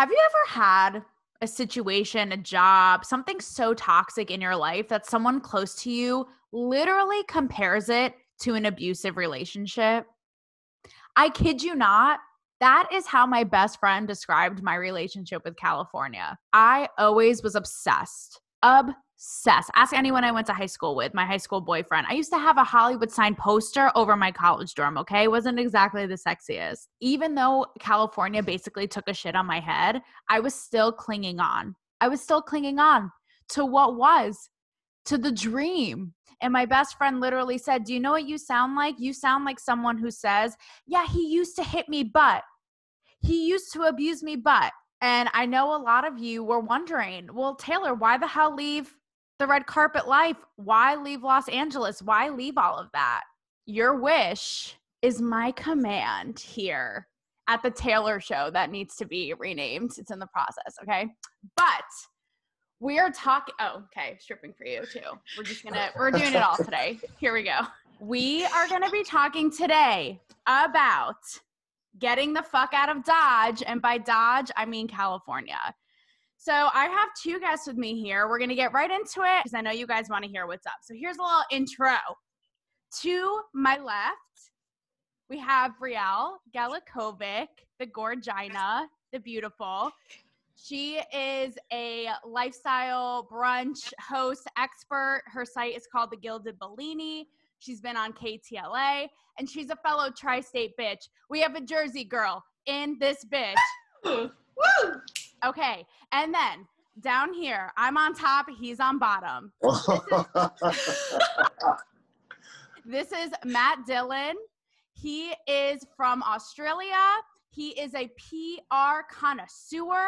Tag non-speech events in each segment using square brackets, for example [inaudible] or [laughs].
Have you ever had a situation, a job, something so toxic in your life that someone close to you literally compares it to an abusive relationship? I kid you not. That is how my best friend described my relationship with California. I always was obsessed, obsessed. Ask anyone I went to high school with, my high school boyfriend. I used to have a Hollywood sign poster over my college dorm, okay? It wasn't exactly the sexiest. Even though California basically took a shit on my head, I was still clinging on. I was still clinging on to what was, to the dream. And my best friend literally said, Do you know what you sound like? You sound like someone who says, Yeah, he used to hit me, but he used to abuse me, but. And I know a lot of you were wondering, well, Taylor, why the hell leave the red carpet life? Why leave Los Angeles? Why leave all of that? Your wish is my command here at the Taylor show that needs to be renamed. It's in the process, okay? But we are talking oh, okay, stripping for you too. We're just gonna we're doing it all today. [laughs] Here we go. We are gonna be talking today about getting the fuck out of Dodge. And by Dodge, I mean California. So I have two guests with me here. We're going to get right into it because I know you guys want to hear what's up. So here's a little intro. To my left, we have Brielle Galakovic, the Gorgina, the beautiful. She is a lifestyle brunch host expert. Her site is called The Gilded Bellini. She's been on KTLA and she's a fellow tri state bitch. We have a Jersey girl in this bitch. [laughs] Woo! Okay. And then down here, I'm on top, he's on bottom. [laughs] this is Matt Dillon. He is from Australia. He is a PR connoisseur.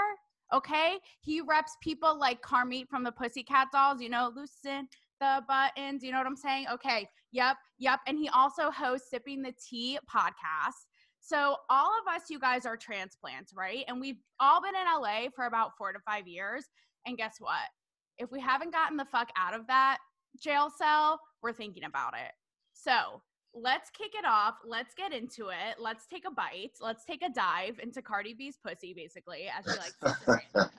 Okay. He reps people like Carmit from the Pussycat Dolls, you know, loosen the buttons. You know what I'm saying? Okay. Yep. Yep. And he also hosts Sipping the Tea podcast. So all of us, you guys are transplants, right? And we've all been in LA for about four to five years. And guess what? If we haven't gotten the fuck out of that jail cell, we're thinking about it. So let's kick it off. Let's get into it. Let's take a bite. Let's take a dive into Cardi B's pussy, basically, as she likes to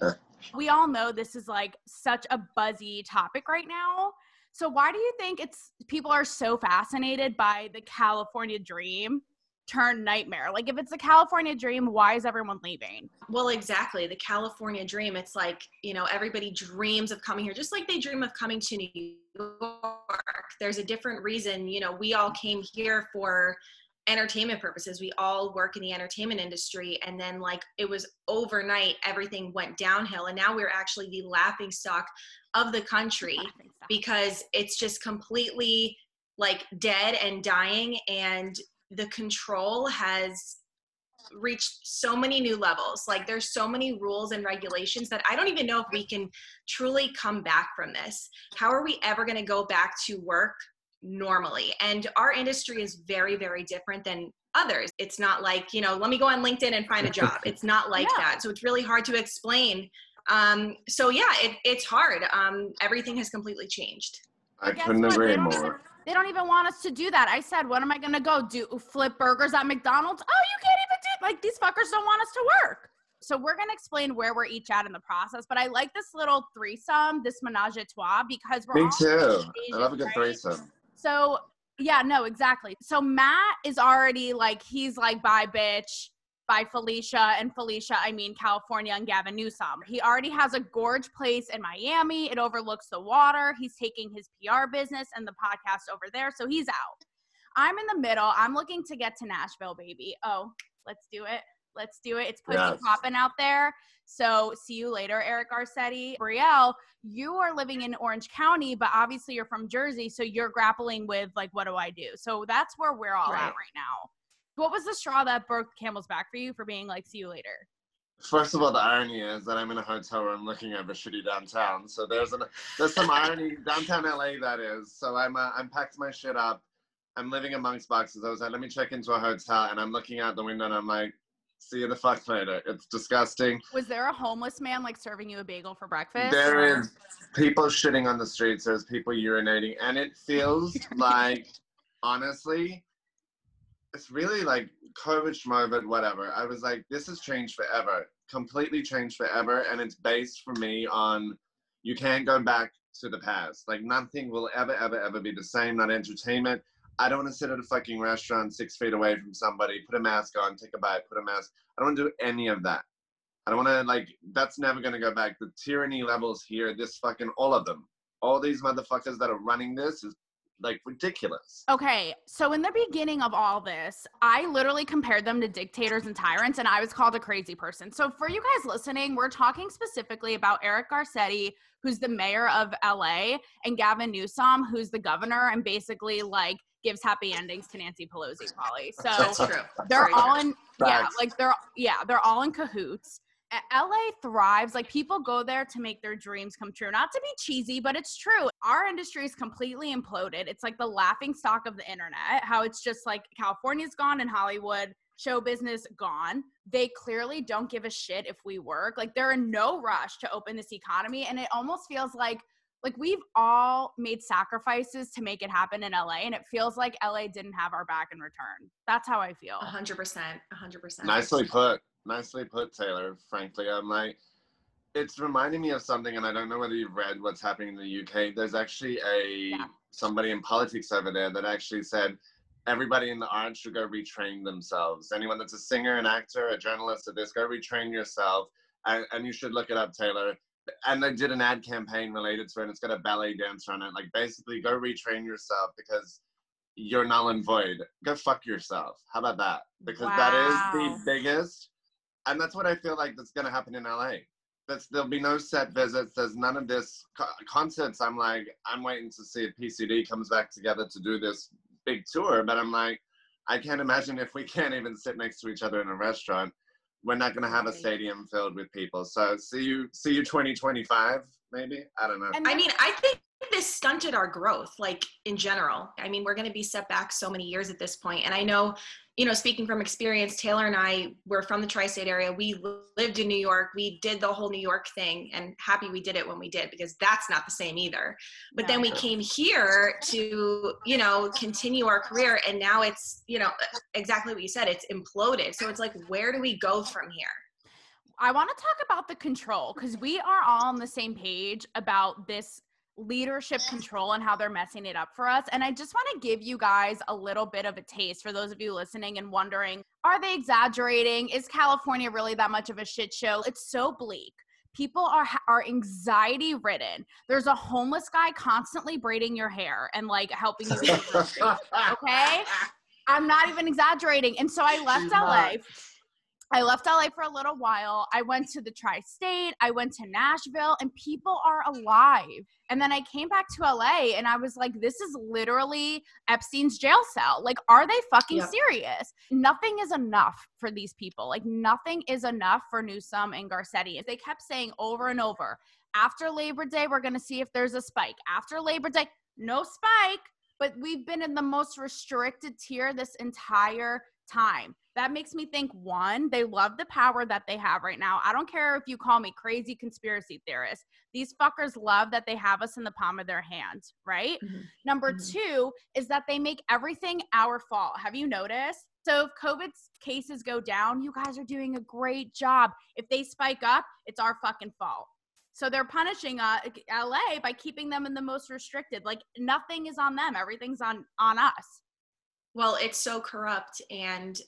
say. [laughs] we all know this is like such a buzzy topic right now. So why do you think it's people are so fascinated by the California dream turn nightmare? Like if it's a California dream, why is everyone leaving? Well, exactly. The California dream, it's like, you know, everybody dreams of coming here just like they dream of coming to New York. There's a different reason, you know, we all came here for entertainment purposes. We all work in the entertainment industry and then like it was overnight everything went downhill and now we're actually the laughing stock of the country because it's just completely like dead and dying and the control has reached so many new levels. Like there's so many rules and regulations that i don't even know if we can truly come back from this. How are we ever going to go back to work normally. And our industry is very, very different than others. It's not like, you know, let me go on LinkedIn and find a job. [laughs] It's not like yeah. that. So it's really hard to explain. Um, so yeah, it, it's hard. Um, everything has completely changed. I couldn't agree more. Even, they don't even want us to do that. I said, what am I going to go do? Flip burgers at McDonald's? Oh, you can't even do like these fuckers don't want us to work. So we're going to explain where we're each at in the process. But I like this little threesome, this menage a trois, because we're Me too. I love a good right? threesome. So yeah, no, exactly. So Matt is already like he's like bye bitch by Felicia and Felicia, I mean California and Gavin Newsom. He already has a gorge place in Miami. It overlooks the water. He's taking his PR business and the podcast over there, so he's out. I'm in the middle. I'm looking to get to Nashville, baby. Oh, let's do it. Let's do it. It's pussy yes. popping out there. So see you later, Eric Garcetti. Brielle, you are living in Orange County, but obviously you're from Jersey, so you're grappling with like, what do I do? So that's where we're all right. at right now. What was the straw that broke the camel's back for you for being like, see you later? First of all, the irony is that I'm in a hotel room looking at a shitty downtown. So there's an there's some irony [laughs] downtown LA that is. So I'm uh, I'm packed my shit up. I'm living amongst boxes. I was like, let me check into a hotel, and I'm looking out the window, and I'm like, See you the fuck later. It's disgusting. Was there a homeless man like serving you a bagel for breakfast? There or? is people shitting on the streets. There's people urinating, and it feels [laughs] like, honestly, it's really like COVID, schmovid, whatever. I was like, this has changed forever. completely changed forever, and it's based for me on you can't go back to the past. Like nothing will ever, ever, ever be the same. Not entertainment. I don't want to sit at a fucking restaurant six feet away from somebody, put a mask on, take a bite, put a mask. I don't want to do any of that. I don't want to like. That's never gonna go back. The tyranny levels here. This fucking all of them. All these motherfuckers that are running this is like ridiculous. Okay, so in the beginning of all this, I literally compared them to dictators and tyrants, and I was called a crazy person. So for you guys listening, we're talking specifically about Eric Garcetti, who's the mayor of LA, and Gavin Newsom, who's the governor, and basically like gives happy endings to Nancy Pelosi, probably. So That's true. they're Very all true. in yeah like they're yeah they're all in cahoots. La thrives. Like people go there to make their dreams come true. Not to be cheesy but it's true. Our industry is completely imploded. It's like the laughing stock of the internet how it's just like california's gone and hollywood show business gone. They clearly don't give a shit if we work. Like they're in no rush to open this economy and it almost feels like like we've all made sacrifices to make it happen in LA and it feels like LA didn't have our back in return. That's how I feel. A hundred percent. A hundred percent. Nicely put. Nicely put, Taylor. Frankly, I'm like, it's reminding me of something, and I don't know whether you've read what's happening in the UK. There's actually a Yeah. somebody in politics over there that actually said everybody in the arts should go retrain themselves. Anyone that's a singer, an actor, a journalist, or this, go retrain yourself. And, and you should look it up, Taylor. And they did an ad campaign related to it, and it's got a ballet dancer on it. Like, basically, go retrain yourself because you're null and void. Go fuck yourself. How about that? Because that is the biggest, and that's what I feel like that's gonna happen in LA. That's there'll be no set visits. There's none of this co- concerts. I'm like, I'm waiting to see if PCD comes back together to do this big tour. But I'm like, I can't imagine if we can't even sit next to each other in a restaurant, we're not gonna have a stadium filled with people. So see you, see you 2025, maybe. I don't know. I mean, I think this stunted our growth, like in general. I mean, we're going to be set back so many years at this point. And I know, you know, speaking from experience, Taylor and I were from the tri state area. We lived in New York. We did the whole New York thing and happy we did it when we did because that's not the same either. But then we came here to, you know, continue our career. And now it's, you know, exactly what you said, it's imploded. So it's like, where do we go from here? I want to talk about the control because we are all on the same page about this leadership control and how they're messing it up for us. And I just want to give you guys a little bit of a taste for those of you listening and wondering are they exaggerating? Is California really that much of a shit show? It's so bleak. People are are anxiety ridden. There's a homeless guy constantly braiding your hair and like helping you. [laughs] Okay? [laughs] I'm not even exaggerating. And so I left She's LA. not. I left LA for a little while. I went to the tri state, I went to Nashville, and people are alive. And then I came back to LA and I was like, this is literally Epstein's jail cell. Like, are they fucking serious? Nothing is enough for these people. Like, nothing is enough for Newsom and Garcetti. They kept saying over and over, after Labor Day, we're going to see if there's a spike. After Labor Day, no spike. But we've been in the most restricted tier this entire time. That makes me think one, they love the power that they have right now. I don't care if you call me crazy conspiracy theorist. These fuckers love that they have us in the palm of their hands, right? Mhm. Number Mhm. two is that they make everything our fault. Have you noticed? So if COVID cases go down, you guys are doing a great job. If they spike up, it's our fucking fault. So they're punishing uh, LA by keeping them in the most restricted. Like nothing is on them. Everything's on on us. Well, it's so corrupt, and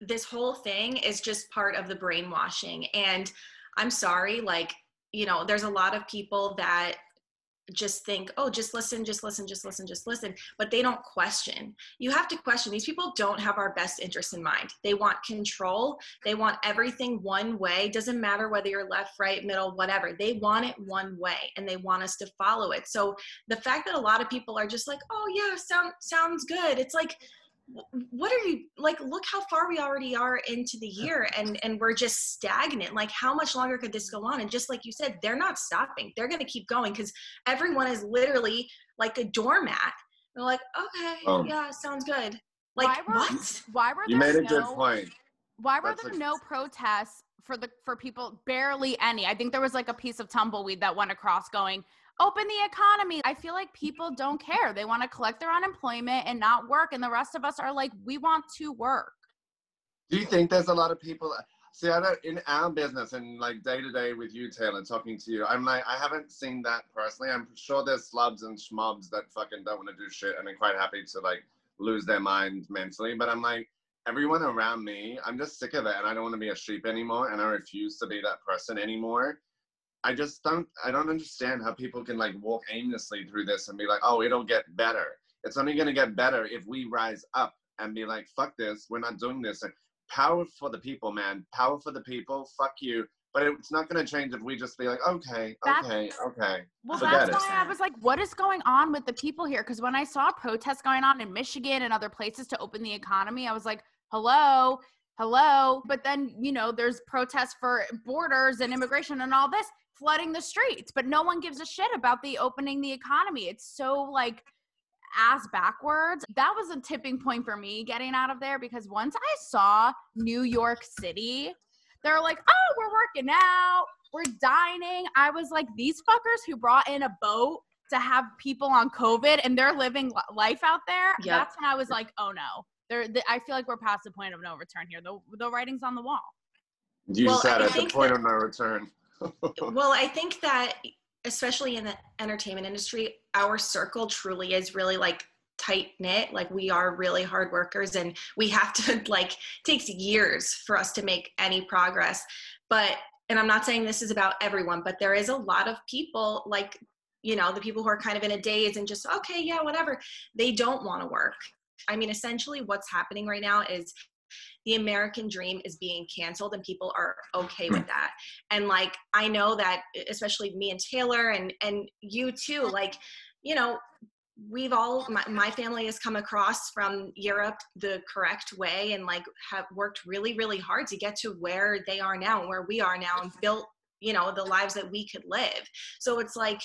this whole thing is just part of the brainwashing. And I'm sorry, like, you know, there's a lot of people that just think, oh, just listen, just listen, just listen, just listen, but they don't question. You have to question. These people don't have our best interest in mind. They want control, they want everything one way. Doesn't matter whether you're left, right, middle, whatever. They want it one way and they want us to follow it. So the fact that a lot of people are just like, oh, yeah, sound, sounds good. It's like, what are you like look how far we already are into the year and and we're just stagnant like how much longer could this go on and just like you said they're not stopping they're going to keep going because everyone is literally like a doormat they're like okay Oh. yeah sounds good like Why were- what Why were You there made a no, good point. Why were That's there a- no protests for the for people? Barely any. I think there was like a piece of tumbleweed that went across going, open the economy. I feel like people don't care. They want to collect their unemployment and not work. And the rest of us are like, we want to work. Do you think there's a lot of people? See, I don't, in our business and like day to day with you, Taylor, talking to you, I'm like, I haven't seen that personally. I'm sure there's slubs and schmobs that fucking don't want to do shit and are quite happy to like lose their mind mentally. But I'm like, everyone around me, I'm just sick of it and I don't want to be a sheep anymore and I refuse to be that person anymore. I just don't I don't understand how people can like walk aimlessly through this and be like, oh, it'll get better. It's only gonna get better if we rise up and be like, fuck this, we're not doing this. And power for the people, man. Power for the people. Fuck you. But it's not going to change if we just be like, okay, That's- okay, okay. Well, Forget that's it. why I was like, what is going on with the people here? Because when I saw protests going on in Michigan and other places to open the economy, I was like, hello, hello. But then, you know, there's protests for borders and immigration and all this flooding the streets, but no one gives a shit about the opening the economy. It's so like ass backwards. That was a tipping point for me getting out of there because once I saw New York City, they're like, oh, we're working out, we're dining. I was like, these fuckers who brought in a boat to have people on COVID and they're living life out there. Yep. That's when I was like, oh no. There, th- I feel like we're past the point of no return here. The, the writing's on the wall. You Well, said at the point that- of no return. [laughs] well i think that especially in the entertainment industry our circle truly is really like tight knit. Like we are really hard workers and we have to [laughs] like takes years for us to make any progress. But and i'm not saying this is about everyone but there is a lot of people like you know the people who are kind of in a daze and just okay yeah whatever. They don't want to work. I mean essentially what's happening right now is the American dream is being canceled and people are okay with hmm. that. And like I know that especially me and Taylor and and you too, like, you know, we've all my, my family has come across from Europe the correct way and like have worked really, really hard to get to where they are now and where we are now and built, you know, the lives that we could live. So it's like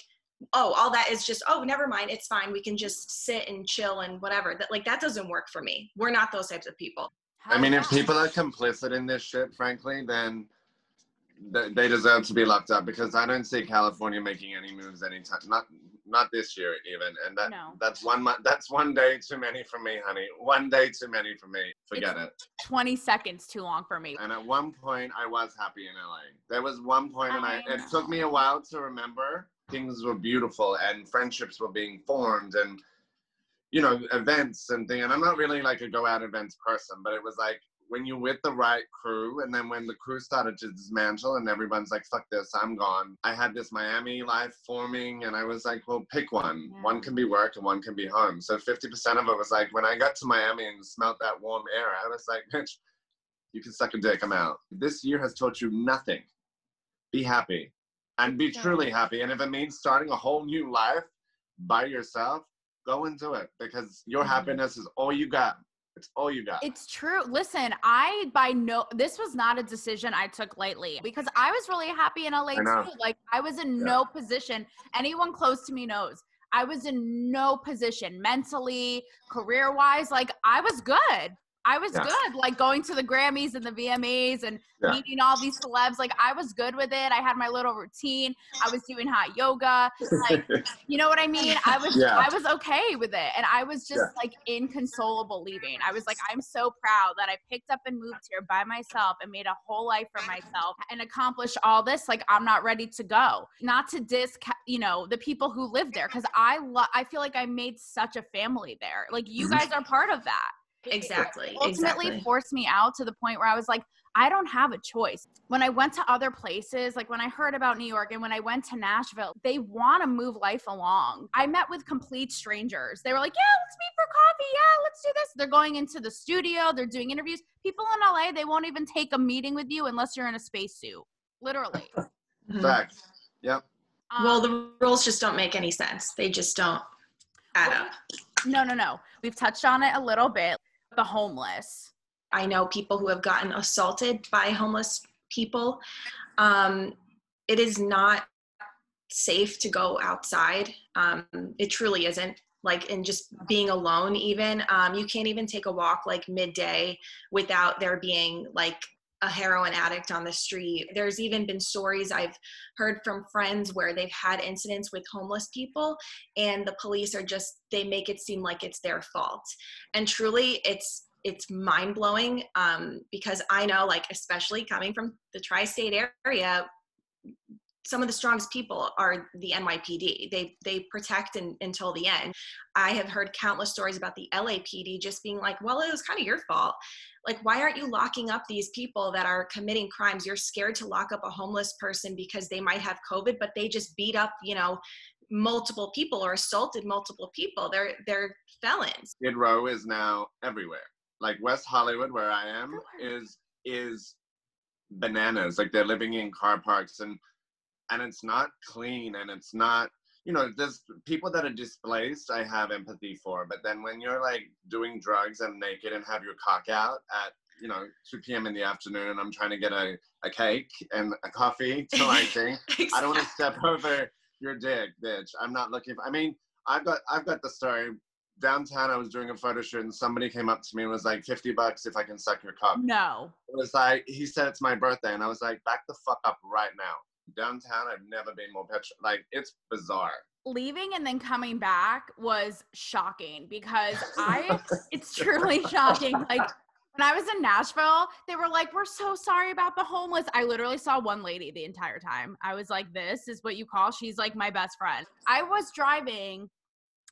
oh all that is just oh never mind it's fine we can just sit and chill and whatever that like that doesn't work for me we're not those types of people I mean, if people are complicit in this shit, frankly, then th- they deserve to be locked up because I don't see California making any moves anytime. Not not this year even, and that No. that's one that's one day too many for me, honey. One day too many for me. Forget it. 20 seconds too long for me. And at one point, I was happy in LA. There was one point, and I, I it took me a while to remember things were beautiful and friendships were being formed and you know events and thing. And I'm not really like a go out events person, but it was like when you're with the right crew, and then when the crew started to dismantle and everyone's like, "Fuck this, I'm gone." I had this Miami life forming, and I was like, "Well, pick one. Yeah. One can be work and one can be home." So 50% of it was like when I got to Miami and smelt that warm air, I was like, "Bitch." you can suck a dick. I'm out. This year has taught you nothing. Be happy and be Yeah. truly happy. And if it means starting a whole new life by yourself, go into it because your Mhm. happiness is all you got. It's all you got. It's true. Listen, I by no this was not a decision I took lightly because I was really happy in LA too. Like I was in Yeah. no position. Anyone close to me knows. I was in no position mentally, career-wise. Like I was good. I was Yeah. good. Like going to the Grammys and the VMAs and Yeah. meeting all these celebs. Like I was good with it. I had my little routine. I was doing hot yoga. Like [laughs] you know what I mean? I was Yeah. I was okay with it. And I was just like inconsolable leaving. I was like, I'm so proud that I picked up and moved here by myself and made a whole life for myself and accomplished all this. Like I'm not ready to go. Not to disc you know, the people who live there. Cause I love I feel like I made such a family there. Like you Mhm. guys are part of that. It- it Exactly, Ultimately exactly. forced me out to the point where I was like, I don't have a choice. When I went to other places, like when I heard about New York and when I went to Nashville, they want to move life along. I met with complete strangers. They were like, Yeah, let's meet for coffee. Yeah, let's do this. They're going into the studio, they're doing interviews. People in LA, they won't even take a meeting with you unless you're in a spacesuit. Literally. [laughs] Facts. Yep. well Um, the rules just don't make any sense they just don't add Well, up no, no, no. We've touched on it a little bit. The homeless. I know people who have gotten assaulted by homeless people. Um, it is not safe to go outside. Um, it truly isn't. Like, and just being alone, even, um, you can't even take a walk like midday without there being like a heroin addict on the street. There's even been stories I've heard from friends where they've had incidents with homeless people, and the police are just, they make it seem like it's their fault. And truly, it's, it's mind blowing um, because I know, like, especially coming from the tri state area, some of the strongest people are the NYPD. They they protect in, until the end. I have heard countless stories about the LAPD just being like, "Well, it was kind of your fault." Like, why aren't you locking up these people that are committing crimes? You're scared to lock up a homeless person because they might have COVID, but they just beat up, you know, multiple people or assaulted multiple people. They're they're felons. Skid Row is now everywhere. Like West Hollywood, where I am, is is bananas. Like they're living in car parks and and it's not clean and it's not you know there's people that are displaced i have empathy for but then when you're like doing drugs and naked and have your cock out at you know 2 p.m in the afternoon and i'm trying to get a, a cake and a coffee to liking exactly. i don't want to step over your dick bitch. I'm not looking for, i mean i've got i've got the story. Downtown i was doing a photo shoot and somebody came up to me and was like 50 bucks if i can suck your cock. No. It was like he said it's my birthday and i was like back the fuck up right now downtown i've never been more petrified. like it's bizarre leaving and then coming back was shocking because [laughs] i it's truly shocking like when I was in Nashville, they were like, We're so sorry about the homeless. I literally saw one lady the entire time. I was like, This is what you call? She's like my best friend. I was driving.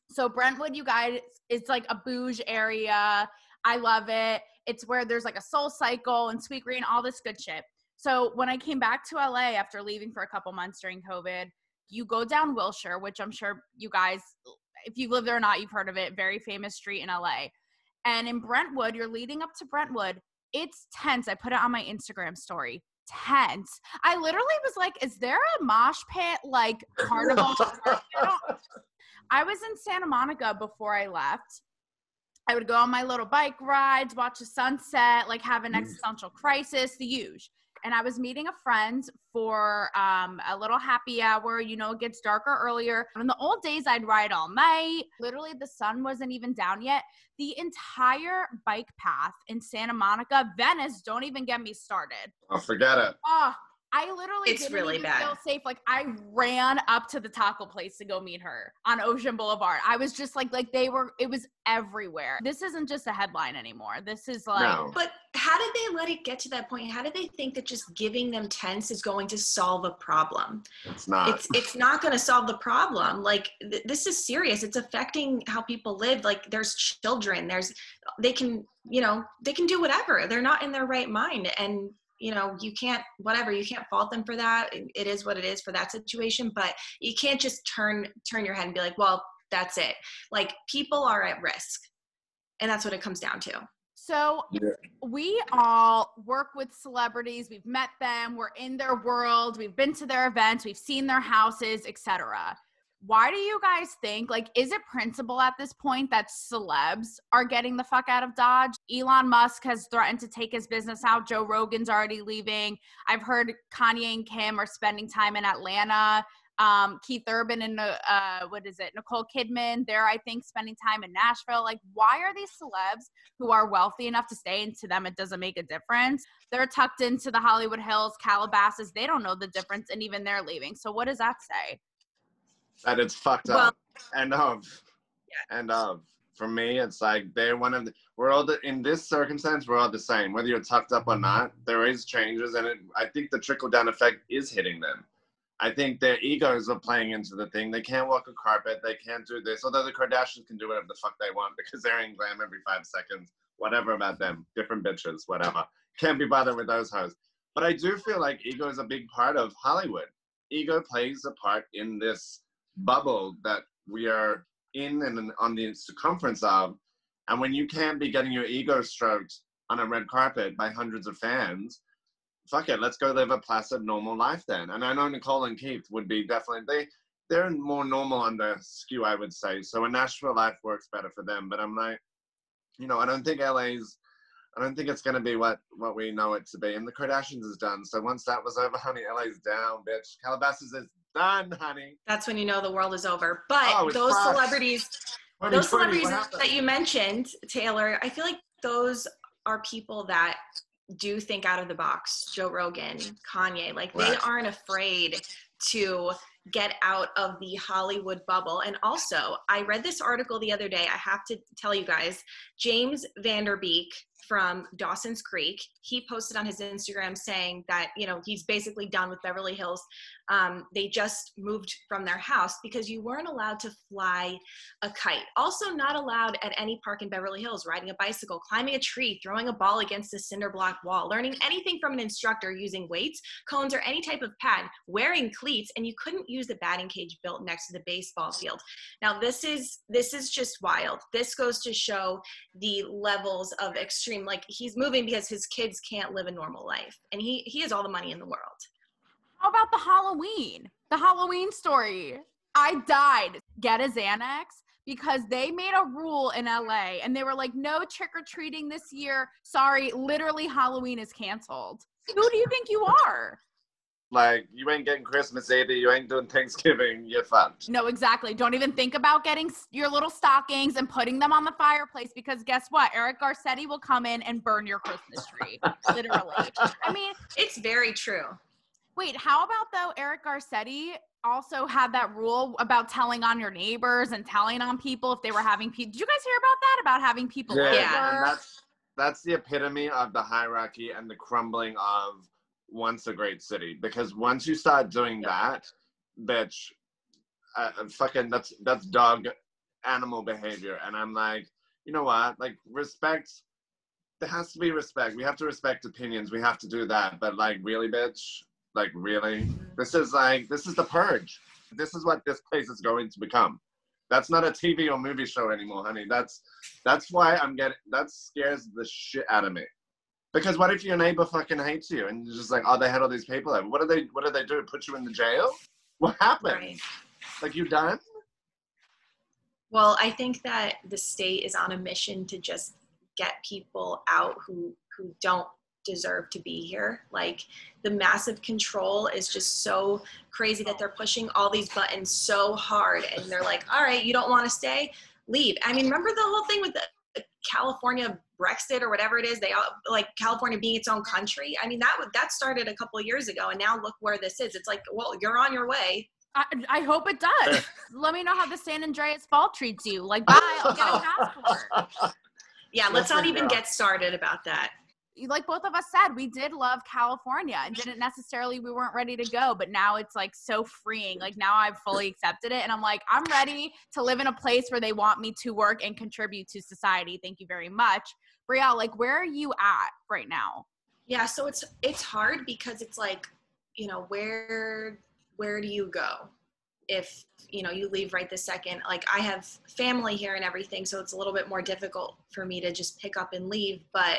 So, Brentwood, you guys, it's like a bouge area. I love it. It's where there's like a SoulCycle and Sweetgreen, all this good shit. So when I came back to LA after leaving for a couple months during COVID, you go down Wilshire, which I'm sure you guys, if you live there or not, you've heard of it. Very famous street in LA. And in Brentwood, you're leading up to Brentwood. It's tense. I put it on my Instagram story. Tense. I literally was like, is there a mosh pit like carnival? [laughs] I was in Santa Monica before I left. I would go on my little bike rides, watch the sunset, like have an existential crisis, the huge and I was meeting a friend for um, a little happy hour. You know, it gets darker earlier. In the old days, I'd ride all night. Literally, the sun wasn't even down yet. The entire bike path in Santa Monica, Venice, don't even get me started. Oh, forget it. Oh, I literally it's didn't really even bad. feel safe. Like I ran up to the taco place to go meet her on Ocean Boulevard. I was just like, like they were. It was everywhere. This isn't just a headline anymore. This is like. No. But how did they let it get to that point? How did they think that just giving them tents is going to solve a problem? It's not. It's it's not going to solve the problem. Like th- this is serious. It's affecting how people live. Like there's children. There's they can you know they can do whatever. They're not in their right mind and you know you can't whatever you can't fault them for that. It is what it is for that situation but you can't just turn turn your head and be like well that's it. Like people are at risk and that's what it comes down to. So yeah. we all work with celebrities. We've met them. We're in their world. We've been to their events. We've seen their houses etc why do you guys think like is it principle at this point that celebs are getting the fuck out of dodge? Elon musk has threatened to take his business out. Joe rogan's already leaving. I've heard kanye and kim are spending time in atlanta. Um, keith urban and uh, uh, what is it? Nicole kidman they're i think spending time in nashville. Like why are these celebs who are wealthy enough to stay and to them it doesn't make a difference. They're tucked into the hollywood hills calabasas. They don't know the difference and even they're leaving. So what does that say that it's fucked well, up. And of, yeah. and of. For me, it's like they're one of the. We're all the, in this circumstance. We're all the same, whether you're tucked up or not. There is changes, and it, I think the trickle down effect is hitting them. I think their egos are playing into the thing. They can't walk a carpet. They can't do this. Although the Kardashians can do whatever the fuck they want [laughs] because they're in glam every five seconds. Whatever about them. Different bitches. Whatever. Can't be bothered with those hoes. But I do feel like ego is a big part of Hollywood. Ego plays a part in this bubble that we are in and on the circumference of. And when you can't be getting your ego stroked on a red carpet by hundreds of fans, fuck it, let's go live a placid, normal life then. And I know Nicole and Keith would be definitely they they're more normal on the skew, I would say. So a Nashville life works better for them. But I'm like, you know, I don't think LA's I don't think it's gonna be what what we know it to be. And the Kardashians is done. So once that was over, honey, LA's down, bitch. Calabasas is done, honey. That's when you know the world is over. But oh, those celebrities, those celebrities that you mentioned, Taylor, I feel like those are people that do think out of the box. Joe Rogan, Kanye, like they aren't afraid to get out of the Hollywood bubble. And also, I read this article the other day. I have to tell you guys, James Van Der Beek from Dawson's Creek, he posted on his Instagram saying that, you know, he's basically done with Beverly Hills. Um, they just moved from their house because you weren't allowed to fly a kite. Also, not allowed at any park in Beverly Hills, riding a bicycle, climbing a tree, throwing a ball against a cinder block wall, learning anything from an instructor using weights, cones, or any type of pad, wearing cleats, and you couldn't use the batting cage built next to the baseball field. Now, this is this is just wild. This goes to show the levels of extreme. Like he's moving because his kids can't live a normal life, and he he has all the money in the world. How about the Halloween? The Halloween story. I died. Get a Xanax because they made a rule in LA and they were like, no trick or treating this year. Sorry, literally, Halloween is canceled. Who do you think you are? Like you ain't getting Christmas either. You ain't doing [laughs] Thanksgiving. You're fucked. No, exactly. Don't even think about getting your little stockings and putting them on the fireplace because guess what? Eric Garcetti will come in and burn your Christmas tree. [laughs] literally. I mean, it's very true. Wait, how about though Eric Garcetti also had that rule about telling on your neighbors and telling on people if they were having people. Did you guys hear about that? About having people yeah, over? And that's that's the epitome of the hierarchy and the crumbling of once a great city. Because once you start doing that, bitch, uh, fucking that's that's dog animal behavior. And I'm like, you know what? Like respect. There has to be respect. We have to respect opinions. We have to do that. But like, really, bitch, like, really? This is like, this is the purge. This is what this place is going to become. That's not a TV or movie show anymore, honey. That's that's why I'm getting that scares the shit out of me. Because what if your neighbor fucking hates you and you're just like, oh, they had all these people there. What do they what do they do? Put you in the jail? What happened? Right. Like you done? Well, I think that the state is on a mission to just get people out who who don't deserve to be here. Like the massive control is just so crazy that they're pushing all these buttons so hard and they're like, all right, you don't want to stay? Leave. I mean, remember the whole thing with the California Brexit or whatever it is, they all like California being its own country. I mean, that that started a couple of years ago and now look where this is. It's like, well, you're on your way. I, I hope it does. [laughs] Let me know how the San Andreas Fault treats you. Like, bye, I'll get a [laughs] passport. yeah, let's not even uh, get started about that like both of us said, we did love California and didn't necessarily, we weren't ready to go, but now it's like so freeing. Like now I've fully accepted it and I'm like, I'm ready to live in a place where they want me to work and contribute to society. Thank you very much. Brielle, like where are you at right now? Yeah, so it's it's hard because it's like, you know, where where do you go? If you know you leave right this second like i have family here and everything so it's a little bit more difficult for me to just pick up and leave but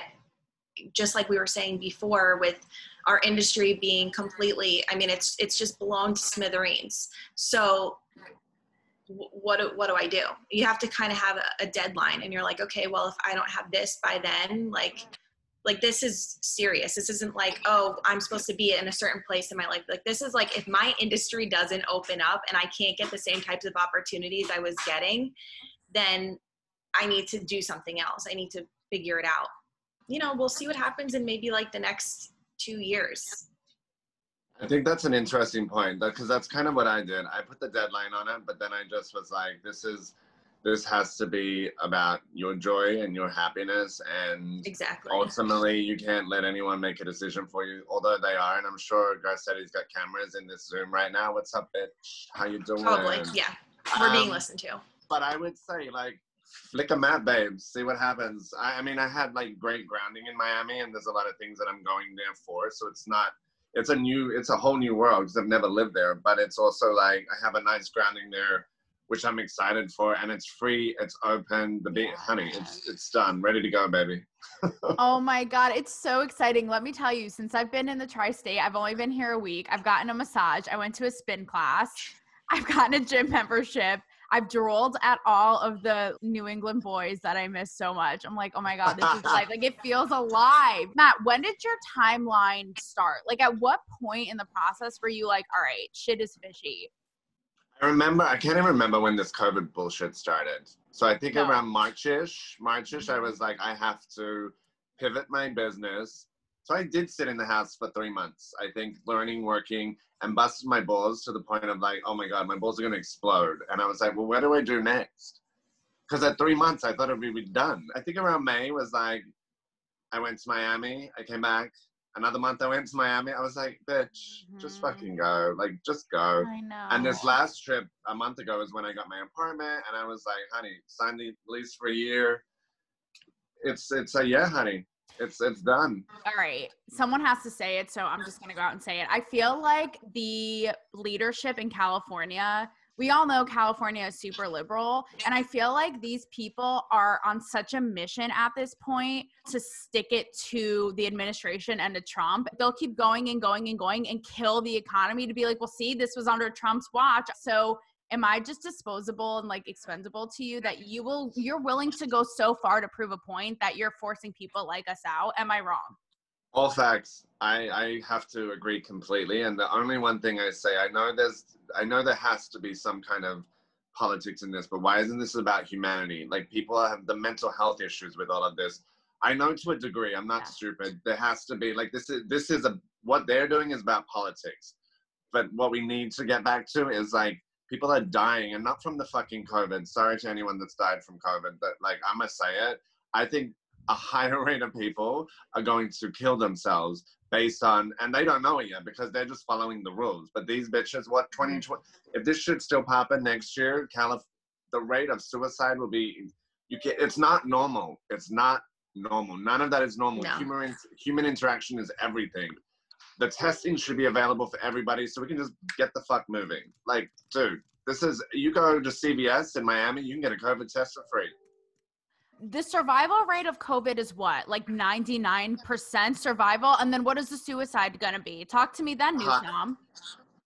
just like we were saying before with our industry being completely i mean it's it's just blown to smithereens. So what do, what do i do? You have to kind of have a, a deadline and you're like okay well if i don't have this by then like like this is serious. This isn't like oh i'm supposed to be in a certain place in my life. Like this is like if my industry doesn't open up and i can't get the same types of opportunities i was getting then i need to do something else. I need to figure it out you know, we'll see what happens in maybe like the next two years. I think that's an interesting point because that's kind of what I did. I put the deadline on it, but then I just was like, this is this has to be about your joy and your happiness and exactly. ultimately you can't let anyone make a decision for you although they are and i'm sure garcetti's got cameras in this zoom right now. What's up bitch? How you doing? probably yeah. We're being um, listened to. but i would say like flick a map, babes. See what happens. I, I, mean, I had like great grounding in Miami, and there's a lot of things that I'm going there for. So it's not. It's a new. It's a whole new world because I've never lived there. But it's also like I have a nice grounding there, which I'm excited for, and it's free. It's open. The beat, honey, it's it's done, ready to go, baby. [laughs] oh my god, it's so exciting. Let me tell you, since I've been in the tri-state, I've only been here a week. I've gotten a massage. I went to a spin class. I've gotten a gym membership. I've drooled at all of the New England boys that I miss so much. I'm like, oh my God, this is [laughs] life. Like it feels alive. Matt, when did your timeline start? Like at what point in the process were you like, all right, shit is fishy? I remember, I can't even remember when this COVID bullshit started. So I think no. around Marchish, Marchish, I was like, I have to pivot my business So I did sit in the house for three months. I think learning, working, and busted my balls to the point of like, oh my god, my balls are gonna explode. And I was like, well, what do I do next? Because at three months, I thought it would be done. I think around May was like, I went to Miami. I came back. Another month, I went to Miami. I was like, bitch, just Mhm. fucking go. Like, just go. I know. And this last trip a month ago is when I got my apartment, and I was like, "Honey, sign the lease for a year." It's it's a yeah, honey. It's it's done. All right. Someone has to say it, so I'm just to go out and say it. I feel like the leadership in California, we all know California is super liberal, and I feel like these people are on such a mission at this point to stick it to the administration and to Trump. They'll keep going and going and going and kill the economy to be like, well, see, this was under Trump's watch. So am I just disposable and like expendable to you that you will you're willing to go so far to prove a point that you're forcing people like us out? Am I wrong? All facts. I I have to agree completely. And the only one thing I say, I know there's, I know there has to be some kind of politics in this, but why isn't this about humanity? Like people have the mental health issues with all of this. I know to a degree. I'm not Yeah. stupid. There has to be like this is this is a what they're doing is about politics. But what we need to get back to is like people are dying and not from the fucking COVID. Sorry to anyone that's died from COVID, but like I'm gonna say it. I think a [laughs] higher rate of people are going to kill themselves based on, and they don't know it yet because they're just following the rules. But these bitches, what mm-hmm. 2020? If this shit still popping next year, Calif, the rate of suicide will be. You can't. It's not normal. It's not normal. None of that is normal. No. Human human interaction is everything. The testing should be available for everybody, so we can just get the fuck moving. Like, dude, this is. You go to CVS in Miami, you can get a COVID test for free. The survival rate of COVID is what? Like 99% survival? And then what is the suicide going to be? Talk to me then, Uh, Newsom.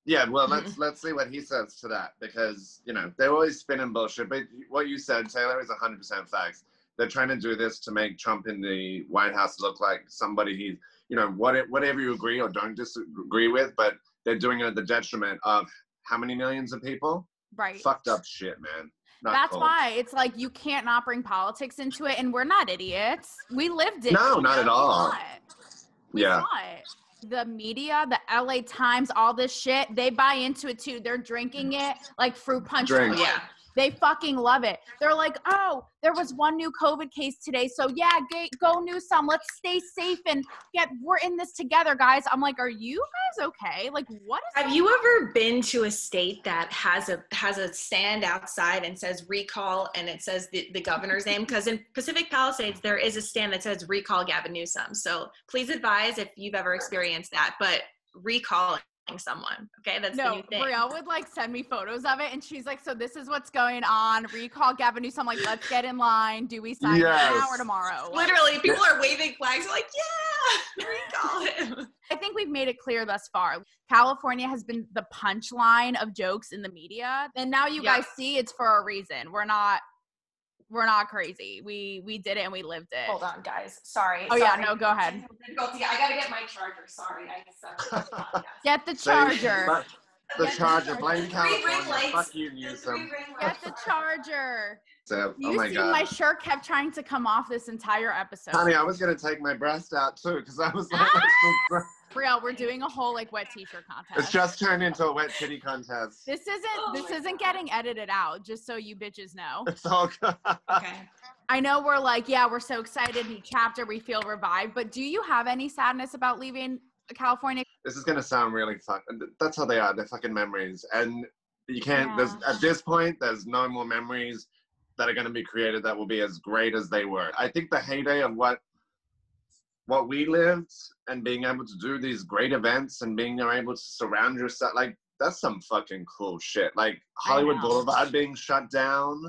Yeah, well, [laughs] let's let's see what he says to that because you know they're always spinning bullshit. But what you said, Taylor, is 100 percent facts. They're trying to do this to make Trump in the White House look like somebody he, you know, what whatever you agree or don't disagree with, but they're doing it at the detriment of how many millions of people? Right. Fucked up shit, man. Not That's cool. why it's like you can't not bring politics into it, and we're not idiots. We lived it. No, not know? at We all. saw it. We Yeah. The media, the LA Times, all this shit, they buy into it too. They're drinking mm. it like fruit punch. Drink. Yeah. They fucking love it. They're like, oh, there was one new COVID case today. So yeah, go Newsom. Let's stay safe and get, we're in this together, guys. I'm like, are you guys okay? Like, what is Have you ever been to a state that has a has a stand outside and says recall and it says the, the governor's name? Because in Pacific Palisades there is a stand that says recall Gavin Newsom. So please advise if you've ever experienced that. But recalling someone, okay, that's the No, new thing. Brielle would like send me photos of it, and she's like, "So this is what's going on. Recall Gavin Newsom. Like, let's get in line. Do we sign Yes. now or tomorrow?" Literally, people are waving flags. They're like, yeah, [laughs] recall [laughs] him. I think we've made it clear thus far. California has been the punchline of jokes in the media, and now you Yeah. guys see it's for a reason. We're not, we're not crazy. We we did it and we lived it. Hold on, guys. Sorry. Oh, yeah, no, go ahead. I gotta get my charger. Sorry, I just. Uh, [laughs] Get the charger. but The charger, blame Three California. Fuck you, Newsom. Get the charger. So, You oh my see, god. my shirt kept trying to come off this entire episode. Honey, I was gonna take my breast out too because I was like, [laughs] Ah! Brielle, [laughs] we're doing a whole like wet t-shirt contest. it's just turned into a wet titty contest. This isn't Oh this isn't getting edited out, just so you bitches know. It's all good. Okay. [laughs] I know we're like, yeah, we're so excited, new chapter, we feel revived, but do you have any sadness about leaving California? This is gonna sound really fuck. That's how they are. They're fucking memories, and you can't. There's at this point, there's no more memories that are gonna be created that will be as great as they were. I think the heyday of what what we lived and being able to do these great events and being able to surround yourself like that's some fucking cool shit. Like Hollywood. Boulevard being shut down.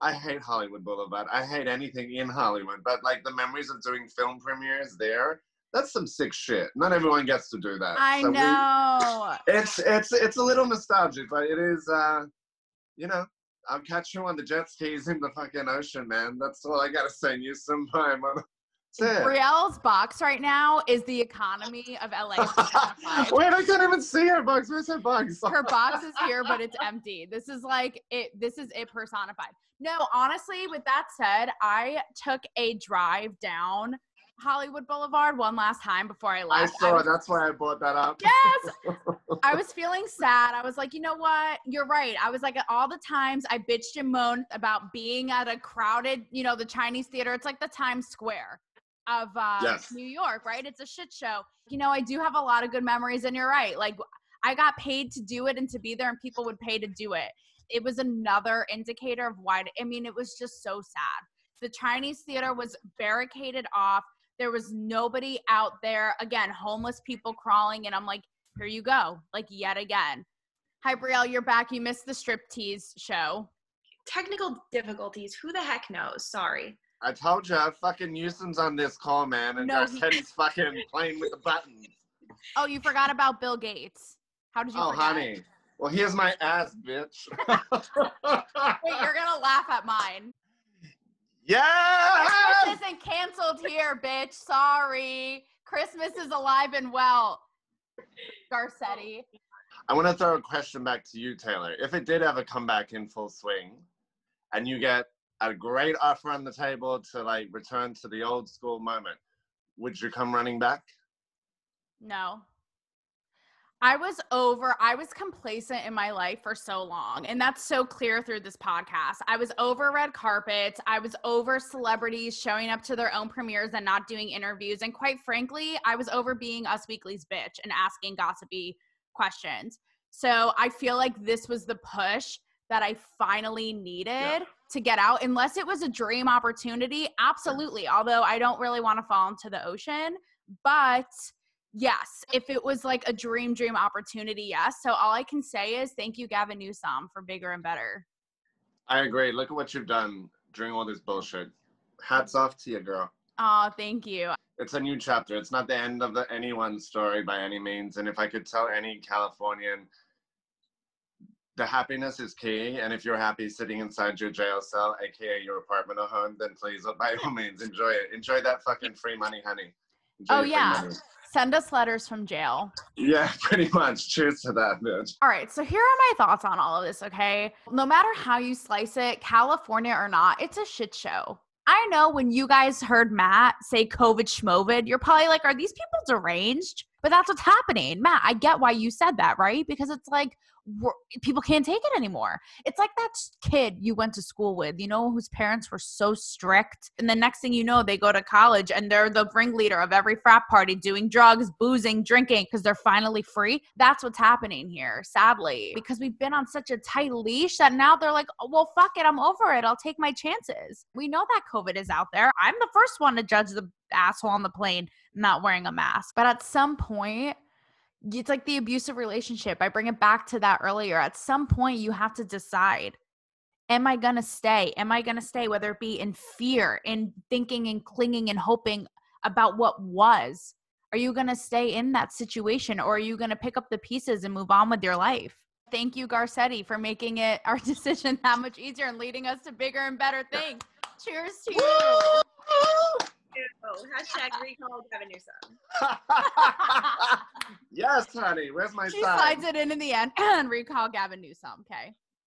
I hate Hollywood Boulevard. I hate anything in Hollywood, but like the memories of doing film premieres there, that's some sick shit. Not everyone gets to do that. I So we- know. it's it's it's a little nostalgic, but it is uh you know, I'll catch you on the jet skis in the fucking ocean, man. That's all I gotta say. You some time. Brielle's box right now is the economy of LA. [laughs] Wait, I can't even see her box. Where's her box? Her box is here, but it's empty. This is like it. This is it personified. No, honestly, with that said, I took a drive down Hollywood Boulevard one last time before I left. I saw. was- that's why I brought that up. Yes. [laughs] I was feeling sad. I was like, you know what? You're right. I was like, all the times I bitched and moaned about being at a crowded, you know, the Chinese theater. It's like the Times Square of uh, Yes. New York, right? It's a shit show. You know, I do have a lot of good memories, and you're right. Like, I got paid to do it and to be there, and people would pay to do it. It was another indicator of why. I mean, it was just so sad. The Chinese theater was barricaded off. There was nobody out there. Again, homeless people crawling, and I'm like, here you go, like yet again. Hi, Brielle, you're back. You missed the striptease show. Technical difficulties. Who the heck knows? Sorry. I told you, fucking Newsom's on this call, man, and No, no, he- Teddy's fucking playing with the buttons. Oh, you forgot about Bill Gates. How did you Oh, forget? honey. Well, here's my ass, bitch. [laughs] Wait, you're gonna laugh at mine. Yeah. Christmas isn't canceled here, bitch. Sorry. Christmas is alive and well. Garcetti. I want to throw a question back to you, Taylor. If it did ever come back in full swing, and you get a great offer on the table to like return to the old school moment, would you come running back? No. I was over, I was complacent in my life for so long. And that's so clear through this podcast. I was over red carpets. I was over celebrities showing up to their own premieres and not doing interviews. And quite frankly, I was over being Us Weekly's bitch and asking gossipy questions. So I feel like this was the push that I finally needed to get out. Unless it was a dream opportunity, absolutely. Although I don't really want to fall into the ocean. But yes, if it was like a dream, dream opportunity, yes. So all I can say is thank you, Gavin Newsom, for bigger and better. I agree. Look at what you've done during all this bullshit. Hats off to you, girl. Oh, thank you. It's a new chapter. It's not the end of the anyone's story by any means. And if I could tell any Californian, the happiness is key. And if you're happy sitting inside your jail cell, aka your apartment or home, then please, by all means, enjoy it. Enjoy that fucking free money, honey. Enjoy Oh, yeah. Send us letters from jail. Yeah, [laughs] pretty much. Cheers to that, bitch. All right, so here are my thoughts on all of this, okay? No matter how you slice it, California or not, it's a shit show. I know when you guys heard Matt say COVID schmovid, you're probably like, are these people deranged? But that's what's happening. Matt, I get why you said that, right? Because it's like people can't take it anymore. It's like that kid you went to school with, you know, whose parents were so strict. And the next thing you know, they go to college and they're the ringleader of every frat party doing drugs, boozing, drinking because they're finally free. That's what's happening here, sadly, because we've been on such a tight leash that now they're like, oh, well, fuck it. I'm over it. I'll take my chances. We know that COVID is out there. I'm the first one to judge the asshole on the plane not wearing a mask. But at some point, it's like the abusive relationship. I bring it back to that earlier. At some point, you have to decide Am I going to stay? Am I going to stay? Whether it be in fear, in thinking and clinging and hoping about what was. Are you going to stay in that situation or are you going to pick up the pieces and move on with your life? Thank you, Garcetti, for making it [laughs] our decision that much easier and leading us to bigger and better things. Cheers to you. Oh, hashtag recall Gavin Newsom. [laughs] yes, honey. Where's my she sign? slides it in in the end and [clears throat] recall Gavin Newsom. Okay.